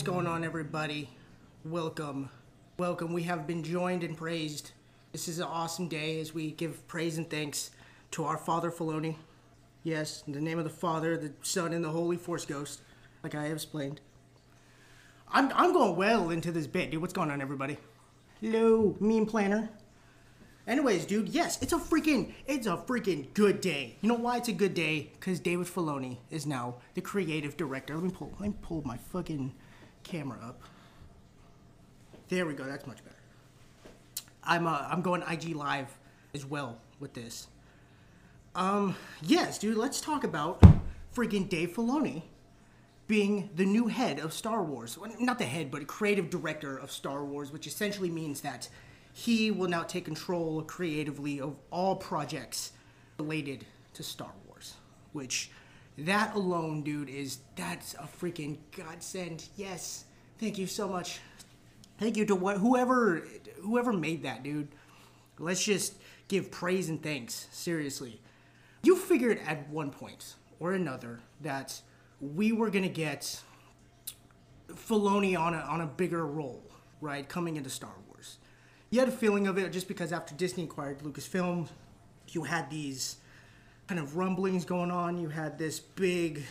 what's going on, everybody? Welcome. Welcome. We have been joined and praised. This is an awesome day as we give praise and thanks to our Father Filoni. Yes, in the name of the Father, the Son, and the Holy Force Ghost, like I have explained. I'm, I'm going well into this bit, dude. What's going on, everybody? Hello, meme planner. Anyways, dude, yes, it's a freaking, it's a freaking good day. You know why it's a good day? Because David Filoni is now the creative director. Let me pull, let me pull my fucking camera up. There we go. That's much better. I'm, uh, I'm going IG live as well with this. Um, yes, dude. Let's talk about freaking Dave Filoni being the new head of Star Wars. Well, not the head, but creative director of Star Wars, which essentially means that he will now take control creatively of all projects related to Star Wars. Which, that alone, dude, is that's a freaking godsend. Yes, thank you so much. Thank you to what whoever whoever made that, dude. Let's just give praise and thanks. Seriously, you figured at one point or another that we were gonna get Filoni on a on a bigger role, right? Coming into Star Wars. You had a feeling of it just because after Disney acquired Lucasfilm, you had these kind of rumblings going on. You had this big,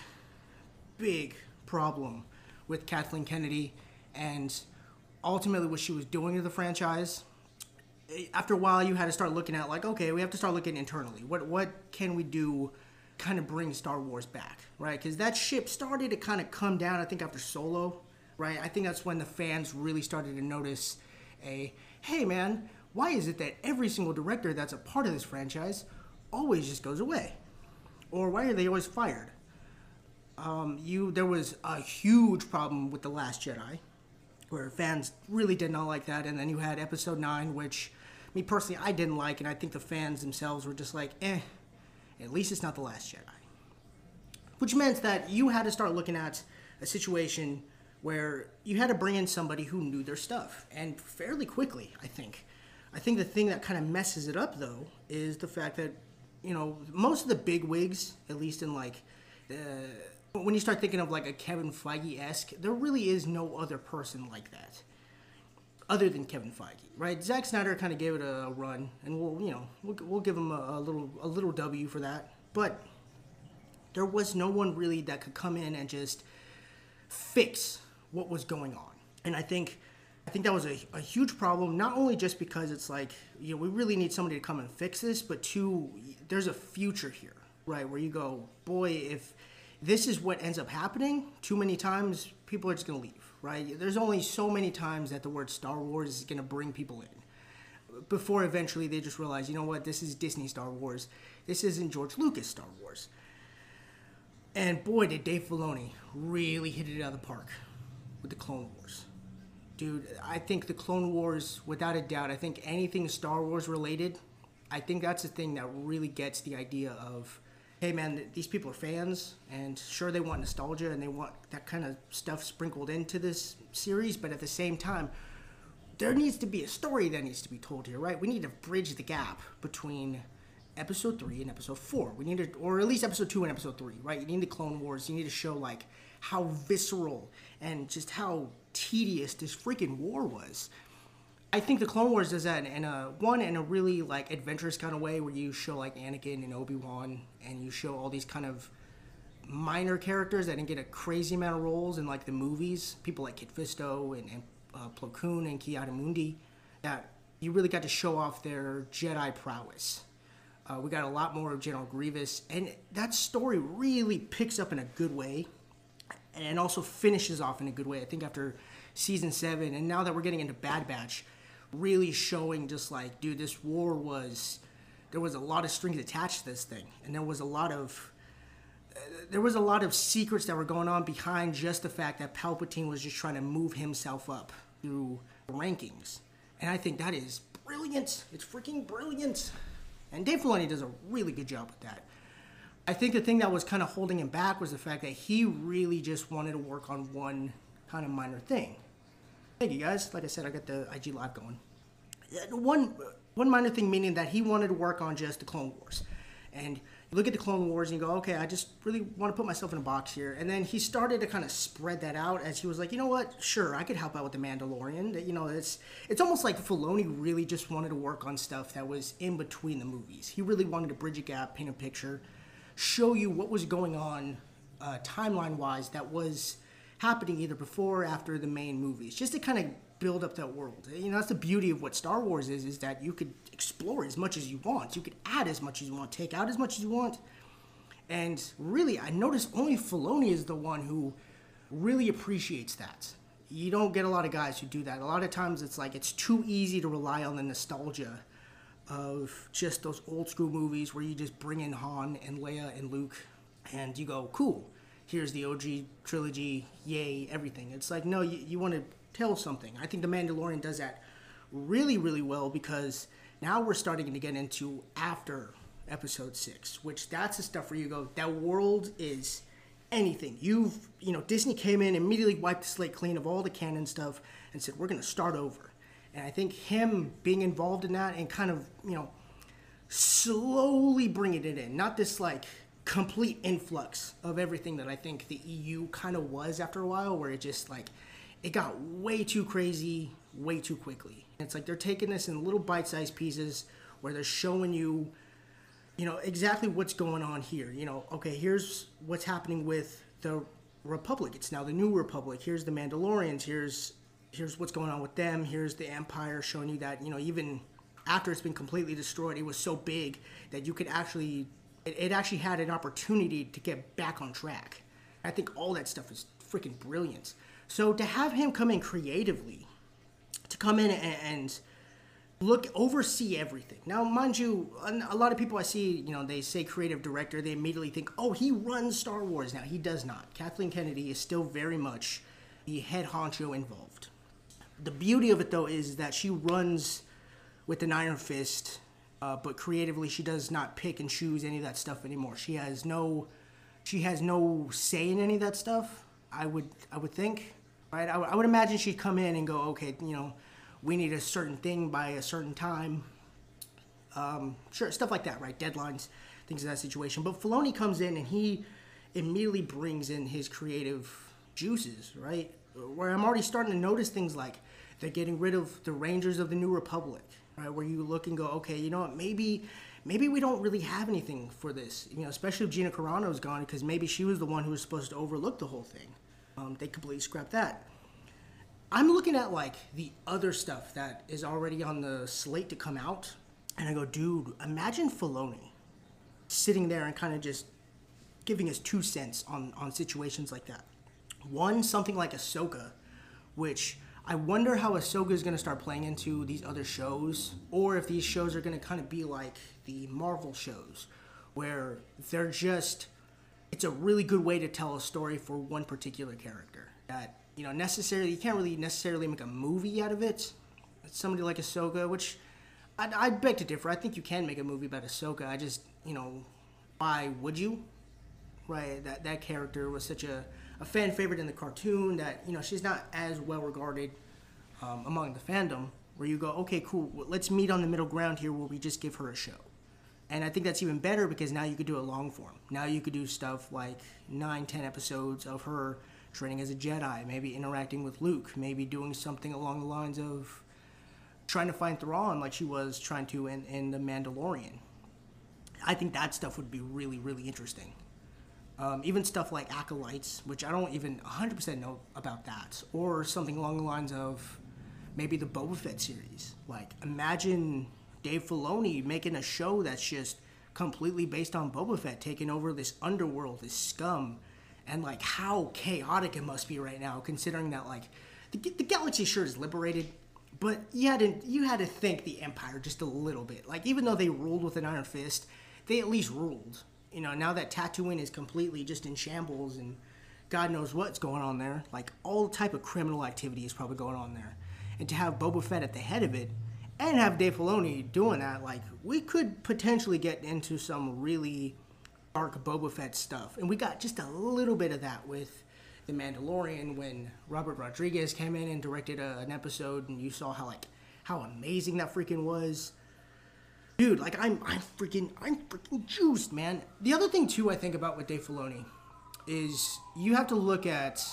big problem with Kathleen Kennedy and ultimately what she was doing to the franchise. Eh, after a while, you had to start looking at like, okay, we have to start looking internally. What what can we do, kind of bring Star Wars back, right? Because that ship started to kind of come down. I think after Solo, right? I think that's when the fans really started to notice a, hey man, why is it that every single director that's a part of this franchise always just goes away, or why are they always fired? Um, you there was a huge problem with the Last Jedi where fans really did not like that. And then you had episode nine, which me personally I didn't like, and I think the fans themselves were just like, eh, at least it's not the Last Jedi. Which meant that you had to start looking at a situation where you had to bring in somebody who knew their stuff, and fairly quickly, I think. I think the thing that kind of messes it up though is the fact that you know most of the big wigs, at least in like. Uh, when you start thinking of like a Kevin Feige esque, there really is no other person like that, other than Kevin Feige, right? Zack Snyder kind of gave it a run, and we'll you know we'll, we'll give him a, a little a little W for that. But there was no one really that could come in and just fix what was going on, and I think. I think that was a, a huge problem, not only just because it's like, you know, we really need somebody to come and fix this, but two, there's a future here, right? Where you go, boy, if this is what ends up happening too many times people are just going to leave right? There's only so many times that the word star wars is going to bring people in. Before eventually they just realize you know what this is disney star wars. This isn't george lucas star wars. And boy did dave filoni really hit it out of the park with the clone wars dude i think the clone wars without a doubt i think anything star wars related i think that's the thing that really gets the idea of hey man, these people are fans, and sure they want nostalgia and they want that kind of stuff sprinkled into this series, but at the same time, there needs to be a story that needs to be told here, right? We need to bridge the gap between episode three and episode four. We need to, or at least episode two and episode three, right? You need the Clone Wars. You need to show like how visceral and just how tedious this freaking war was. I think the Clone Wars does that in a one in a really like adventurous kind of way where you show like Anakin and Obi Wan and you show all these kind of minor characters that didn't get a crazy amount of roles in like the movies. People like Kit Fisto and, and uh, Plo Koon and Ki-Adi-Mundi. That you really got to show off their Jedi prowess. Uh, we got a lot more of General Grievous, and that story really picks up in a good way, and also finishes off in a good way. I think after season seven, and now that we're getting into Bad Batch really showing just like, dude, this war was there was a lot of strings attached to this thing, and there was a lot of there was a lot of secrets that were going on behind just the fact that Palpatine was just trying to move himself up through rankings, and I think that is brilliant. It's freaking brilliant, and Dave Filoni does a really good job with that. I think the thing that was kind of holding him back was the fact that he really just wanted to work on one kind of minor thing. Thank you guys. Like I said, I got the IG live going. One one minor thing meaning that he wanted to work on just the Clone Wars, and you look at the Clone Wars and you go, okay, I just really want to put myself in a box here. And then he started to kind of spread that out as he was like, you know what, sure, I could help out with the Mandalorian. That you know, it's it's almost like Filoni really just wanted to work on stuff that was in between the movies. He really wanted to bridge a gap, paint a picture, show you what was going on uh, timeline wise that was happening either before or after the main movies, just to kind of build up that world. You know, that's the beauty of what Star Wars is, is that you could explore as much as you want. You could add as much as you want, take out as much as you want. And really, I noticed only Filoni is the one who really appreciates that. You don't get a lot of guys who do that. A lot of times it's like it's too easy to rely on the nostalgia of just those old school movies where you just bring in Han and Leia and Luke and you go, cool, here's the OG trilogy, yay, everything. It's like, no, you, you want to tell something. I think The Mandalorian does that really, really well because now we're starting to get into after episode six, which that's the stuff where you go, that world is anything. You've, you know, Disney came in, immediately wiped the slate clean of all the canon stuff and said, we're going to start over. And I think him being involved in that and kind of, you know, slowly bringing it in, not this like complete influx of everything that I think the EU kind of was after a while, where it just like, it got way too crazy way too quickly. It's like they're taking this in little bite-sized pieces where they're showing you you know exactly what's going on here. You know, okay, here's what's happening with the Republic. It's now the new Republic. Here's the Mandalorians. Here's here's what's going on with them. Here's the Empire showing you that you know even after it's been completely destroyed, it was so big that you could actually it, it actually had an opportunity to get back on track. I think all that stuff is freaking brilliant. So to have him come in creatively, to come in and, and look oversee everything. Now, mind you, a lot of people I see, you know, they say creative director, they immediately think, oh, he runs Star Wars. Now he does not. Kathleen Kennedy is still very much the head honcho involved. The beauty of it though is that she runs with an iron fist, uh, but creatively she does not pick and choose any of that stuff anymore. She has no, she has no say in any of that stuff. I would, I would think right? I, would imagine she'd come in and go, okay, you know, we need a certain thing by a certain time. Um, sure, stuff like that, right? Deadlines, things of that situation. But Filoni comes in and he immediately brings in his creative juices, right? Where I'm already starting to notice things like they're getting rid of the Rangers of the New Republic, right? Where you look and go, okay, you know what? Maybe maybe we don't really have anything for this, you know, especially if Gina Carano's gone because maybe she was the one who was supposed to overlook the whole thing. Um, they completely scrapped that. I'm looking at like the other stuff that is already on the slate to come out, and I go, dude, imagine Filoni sitting there and kind of just giving us two cents on on situations like that. One, something like Ahsoka, which I wonder how Ahsoka is going to start playing into these other shows, or if these shows are going to kind of be like the Marvel shows, where they're just it's a really good way to tell a story for one particular character that you know necessarily you can't really necessarily make a movie out of it. Somebody like Ahsoka which I'd, I'd beg to differ. I think you can make a movie about Ahsoka. I just you know why would you? Right that that character was such a, a fan favorite in the cartoon that you know she's not as well regarded um, among the fandom where you go okay cool let's meet on the middle ground here where we just give her a show and I think that's even better because now you could do a long form. Now you could do stuff like nine, ten episodes of her training as a Jedi, maybe interacting with Luke, maybe doing something along the lines of trying to find Thrawn like she was trying to in, in The Mandalorian. I think that stuff would be really, really interesting. Um, even stuff like Acolytes, which I don't even 100% know about that, or something along the lines of maybe the Boba Fett series. Like, imagine Dave Filoni making a show that's just completely based on Boba Fett taking over this underworld, this scum, and like how chaotic it must be right now, considering that like the, the galaxy sure is liberated, but you had to you had to think the Empire just a little bit. Like even though they ruled with an iron fist, they at least ruled. You know, now that Tatooine is completely just in shambles and God knows what's going on there. Like all type of criminal activity is probably going on there, and to have Boba Fett at the head of it and have Dave Filoni doing that, like we could potentially get into some really dark Boba Fett stuff, and we got just a little bit of that with the Mandalorian when Robert Rodriguez came in and directed a, an episode, and you saw how like how amazing that freaking was. Dude, like I'm, I'm freaking, I'm freaking juiced, man. The other thing too, I think about with Dave Filoni, is you have to look at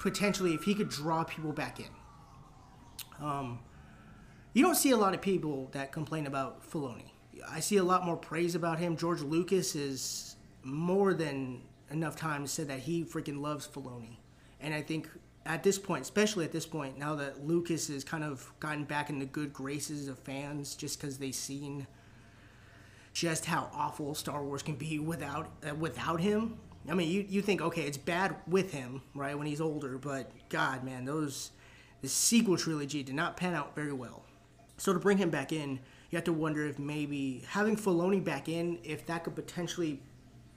potentially if he could draw people back in. Um, you don't see a lot of people that complain about Filoni. I see a lot more praise about him. George Lucas is more than enough times said that he freaking loves Filoni, and I think at this point, especially at this point, now that Lucas has kind of gotten back in the good graces of fans, just because they've seen just how awful Star Wars can be without uh, without him. I mean, you, you think okay, it's bad with him, right, when he's older, but God, man, those the sequel trilogy did not pan out very well. So to bring him back in, you have to wonder if maybe having Filoni back in, if that could potentially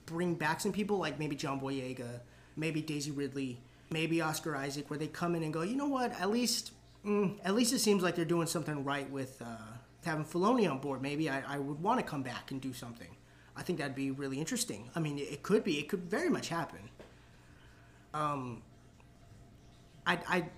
bring back some people like maybe John Boyega, maybe Daisy Ridley, maybe Oscar Isaac, where they come in and go, you know what, at least mm, at least it seems like they're doing something right with uh, having Filoni on board. Maybe I, I would want to come back and do something. I think that'd be really interesting. I mean, it could be. It could very much happen. Um, I, I,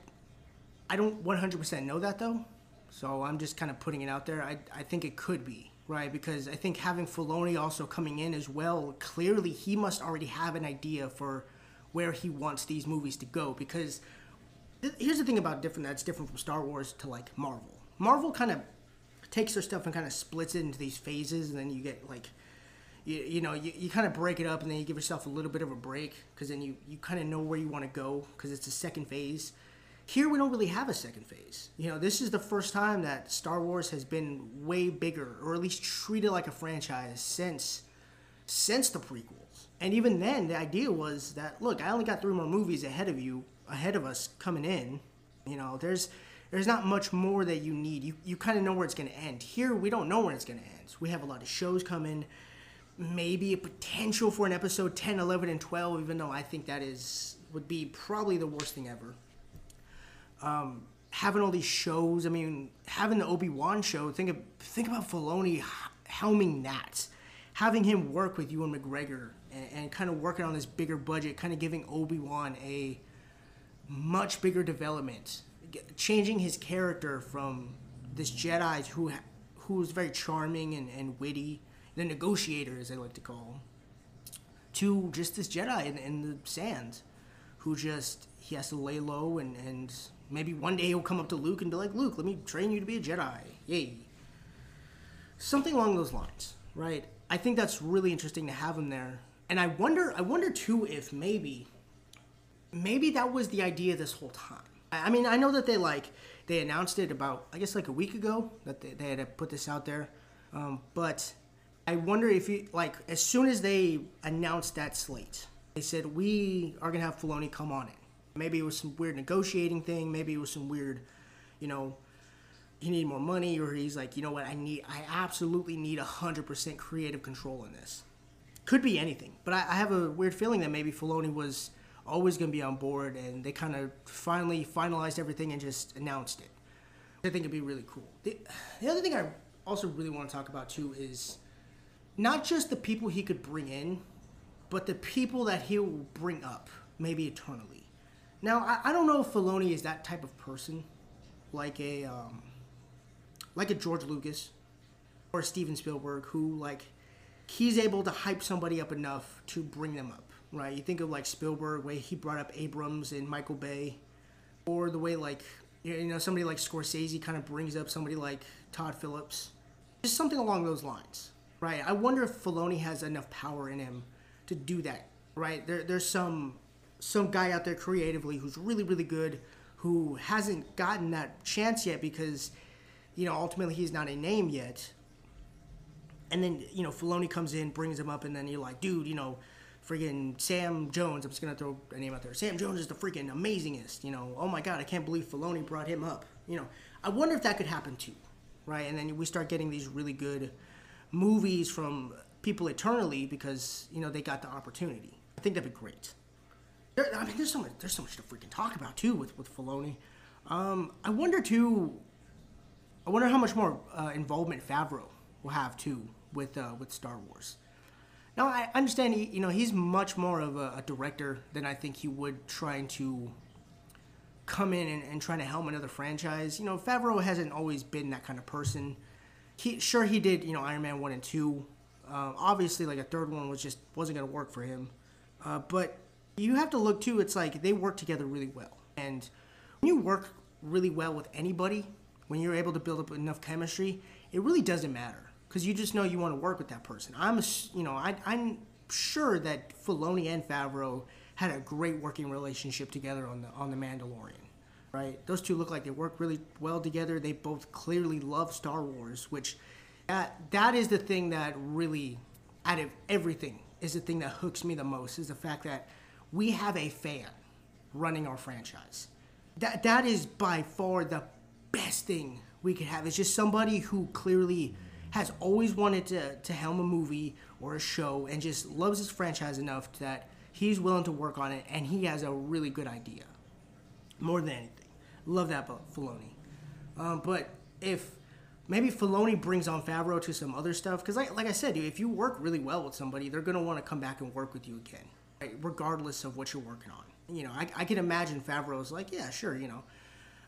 I don't 100% know that though, so I'm just kind of putting it out there. I, I think it could be right because I think having Filoni also coming in as well. Clearly, he must already have an idea for where he wants these movies to go. Because th- here's the thing about different that's different from Star Wars to like Marvel. Marvel kind of takes their stuff and kind of splits it into these phases, and then you get like you, you know you, you kind of break it up and then you give yourself a little bit of a break because then you, you kind of know where you want to go because it's a second phase here we don't really have a second phase you know this is the first time that star wars has been way bigger or at least treated like a franchise since since the prequels. And even then the idea was that look i only got three more movies ahead of you ahead of us coming in. You know there's there's not much more that you need. You, you kind of know where it's going to end. Here we don't know when it's going to end. We have a lot of shows coming. Maybe a potential for an episode 10 11 and 12 even though i think that is would be probably the worst thing ever. Um, having all these shows i mean having the obi-wan show think of think about Filoni helming that having him work with ewan mcgregor and, and kind of working on this bigger budget kind of giving obi-wan a much bigger development changing his character from this jedi who who was very charming and, and witty the negotiator, as I like to call him, to just this Jedi in, in the sands, who just he has to lay low and and maybe one day he'll come up to Luke and be like, Luke, let me train you to be a Jedi, yay. Something along those lines, right? I think that's really interesting to have him there, and I wonder, I wonder too if maybe, maybe that was the idea this whole time. I mean, I know that they like they announced it about I guess like a week ago that they, they had put this out there, um, but I wonder if you like as soon as they announced that slate, they said we are gonna have Filoni come on it. Maybe it was some weird negotiating thing. Maybe it was some weird, you know, he need more money, or he's like, you know what, I need, I absolutely need hundred percent creative control in this. Could be anything, but I, I have a weird feeling that maybe Filoni was always gonna be on board, and they kind of finally finalized everything and just announced it. I think it'd be really cool. The, the other thing I also really want to talk about too is not just the people he could bring in, but the people that he will bring up, maybe eternally. Now, I, I don't know if Filoni is that type of person, like a um, like a George Lucas or Steven Spielberg, who like he's able to hype somebody up enough to bring them up, right? You think of like Spielberg, way he brought up Abrams and Michael Bay, or the way like you know somebody like Scorsese kind of brings up somebody like Todd Phillips, just something along those lines. Right. I wonder if Filoni has enough power in him to do that. Right. There, there's some some guy out there creatively who's really really good who hasn't gotten that chance yet because you know ultimately he's not a name yet. And then you know Filoni comes in, brings him up, and then you're like, dude, you know, freaking Sam Jones. I'm just gonna throw a name out there. Sam Jones is the freaking amazingest. You know, oh my god, I can't believe Filoni brought him up. You know, I wonder if that could happen too, right? And then we start getting these really good movies from people eternally because you know they got the opportunity. I think that'd be great. There, I mean, there's so much there's so much to freaking talk about too with with Filoni. Um, I wonder too. I wonder how much more uh, involvement Favreau will have too with uh, with Star Wars. Now I understand he, you know he's much more of a, a, director than I think he would trying to come in and, and trying to helm another franchise. You know Favreau hasn't always been that kind of person he sure he did you know Iron Man one and two. Um, obviously, like a third one was just wasn't gonna work for him. Uh, but you have to look too. It's like they work together really well, and when you work really well with anybody, when you're able to build up enough chemistry, it really doesn't matter because you just know you want to work with that person. I'm, you know, I, I'm sure that Filoni and Favreau had a great working relationship together on the on the Mandalorian right? Those two look like they work really well together. They both clearly love Star Wars, which that that is the thing that really, out of everything, is the thing that hooks me the most. Is the fact that we have a fan running our franchise. That that is by far the best thing we could have. is just somebody who clearly has always wanted to, to helm a movie or a show and just loves his franchise enough that he's willing to work on it and he has a really good idea. More than anything. Love that Filoni. Um, but if maybe Filoni brings on Favreau to some other stuff, because like, like I said, if you work really well with somebody, they're going to want to come back and work with you again, right? regardless of what you're working on. You know, I, I can imagine Favreau's like, yeah, sure, you know,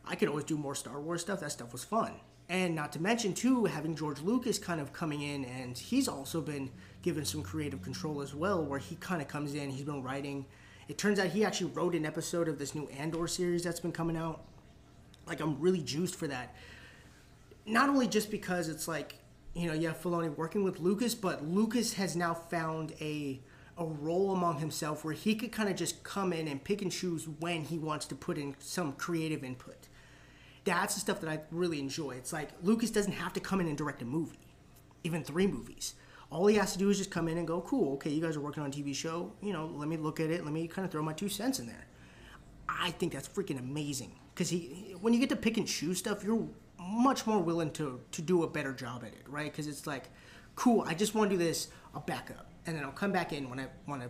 I could always do more Star Wars stuff. That stuff was fun. And not to mention, too, having George Lucas kind of coming in, and he's also been given some creative control as well, where he kind of comes in, he's been writing. It turns out he actually wrote an episode of this new Andor series that's been coming out like I'm really juiced for that. Not only just because it's like you know you have Filoni working with Lucas, but Lucas has now found a a role among himself where he could kind of just come in and pick and choose when he wants to put in some creative input. That's the stuff that I really enjoy. It's like Lucas doesn't have to come in and direct a movie, even three movies. All he has to do is just come in and go, cool, okay, you guys are working on a TV show, you know, let me look at it, let me kind of throw my two cents in there. I think that's freaking amazing because he when you get to pick and choose stuff, you're much more willing to to do a better job at it, right? Because it's like, cool, I just want to do this. I'll back up, and then I'll come back in when I want to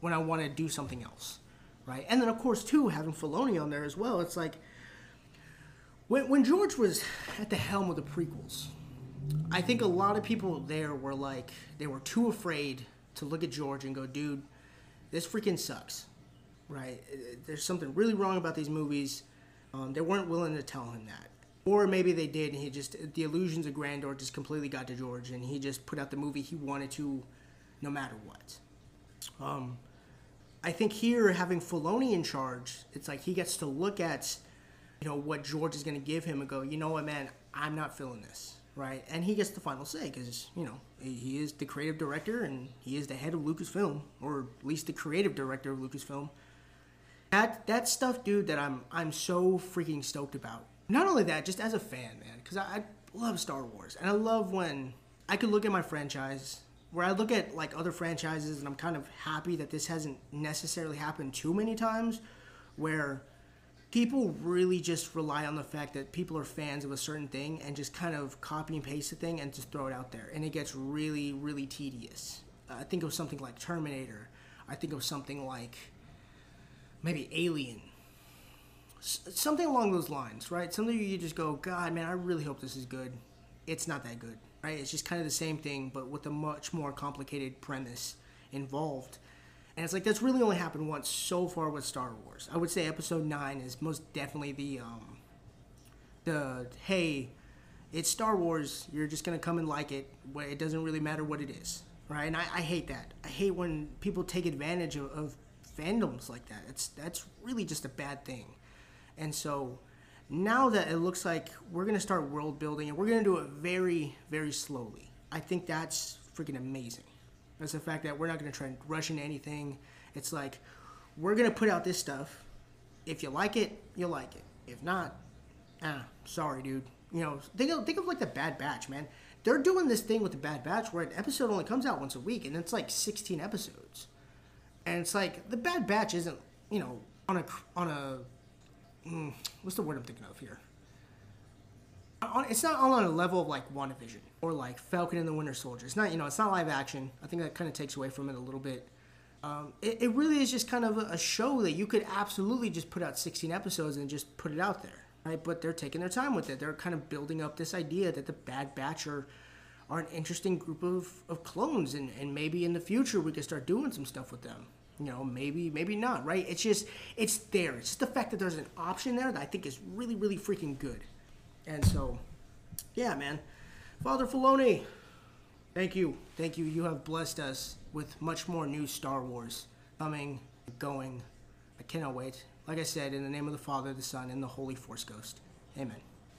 when I want to do something else, right? And then of course too, having Filoni on there as well, it's like when when George was at the helm of the prequels, I think a lot of people there were like they were too afraid to look at George and go, dude, this freaking sucks right? There's something really wrong about these movies. Um, they weren't willing to tell him that. Or maybe they did, and he just, the illusions of grandeur just completely got to George, and he just put out the movie he wanted to no matter what. Um, I think here, having Filoni in charge, it's like he gets to look at, you know, what George is going to give him and go, you know what, man, I'm not feeling this, right? And he gets the final say because, you know, he is the creative director and he is the head of Lucasfilm, or at least the creative director of Lucasfilm. That that stuff, dude, that I'm I'm so freaking stoked about. Not only that, just as a fan, man, because I, I love Star Wars, and I love when I could look at my franchise where I look at like other franchises and I'm kind of happy that this hasn't necessarily happened too many times where people really just rely on the fact that people are fans of a certain thing and just kind of copy and paste the thing and just throw it out there and it gets really really tedious. I think of something like Terminator. I think of something like maybe Alien, S- something along those lines, right? Something you just go, God, man, I really hope this is good. It's not that good, right? It's just kind of the same thing, but with a much more complicated premise involved. And it's like that's really only happened once so far with Star Wars. I would say Episode Nine is most definitely the um, the hey, it's Star Wars. You're just gonna come and like it. It doesn't really matter what it is, right? And I, I hate that. I hate when people take advantage of, of fandoms like that. It's that's really just a bad thing. And so now that it looks like we're gonna start world building and we're gonna do it very, very slowly. I think that's freaking amazing. That's the fact that we're not gonna try and rush into anything. It's like we're gonna put out this stuff. If you like it, you'll like it. If not, ah, sorry, dude. You know, think of think of like the Bad Batch, man. They're doing this thing with the Bad Batch where an episode only comes out once a week, and it's like 16 episodes and it's like the Bad Batch isn't you know on a on a mm, what's the word I'm thinking of here. It's not all on a level of like WandaVision or like Falcon and the Winter Soldier. It's not you know it's not live action. I think that kind of takes away from it a little bit. Um, it, it really is just kind of a, a show that you could absolutely just put out 16 episodes and just put it out there, right? But they're taking their time with it. They're kind of building up this idea that the Bad Batch are are an interesting group of, of clones and, and maybe in the future we could start doing some stuff with them you know maybe maybe not right it's just it's there it's just the fact that there's an option there that i think is really really freaking good and so yeah man Father Filoni, thank you. Thank you. You have blessed us with much more new Star Wars coming, going. I cannot wait. Like I said, in the name of the Father, the Son, and the Holy Force Ghost. Amen.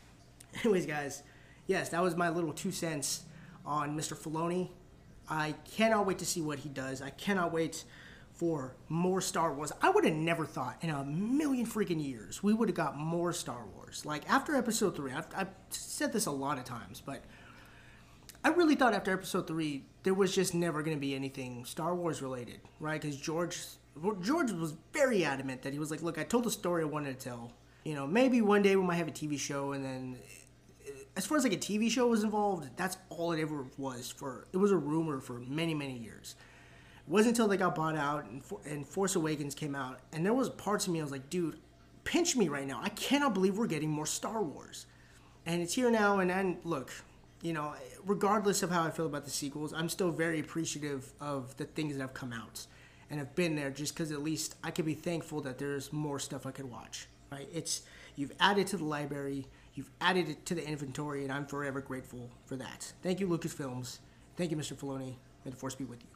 Anyways, guys, yes, that was my little two cents on Mr. Filoni. I cannot wait to see what he does. I cannot wait for more Star Wars. I would have never thought in a million freaking years we would have got more Star Wars. Like after Episode Three, I've, I've said this a lot of times, but I really thought after Episode Three there was just never going to be anything Star Wars related, right? Because George George was very adamant that he was like, "Look, I told the story I wanted to tell. You know, maybe one day we might have a TV show, and then." Eh, as far as like a TV show was involved, that's all it ever was. For it was a rumor for many, many years it wasn't until they got bought out and, and Force Awakens came out, and there was parts of me I was like, dude, pinch me right now. I cannot believe we're getting more Star Wars, and it's here now. And then look, you know, regardless of how I feel about the sequels, I'm still very appreciative of the things that have come out and have been there. Just because at least I can be thankful that there's more stuff I could watch. Right? It's you've added to the library, you've added it to the inventory, and I'm forever grateful for that. Thank you, Lucasfilms. Thank you, Mr. Filoni. May the force be with you.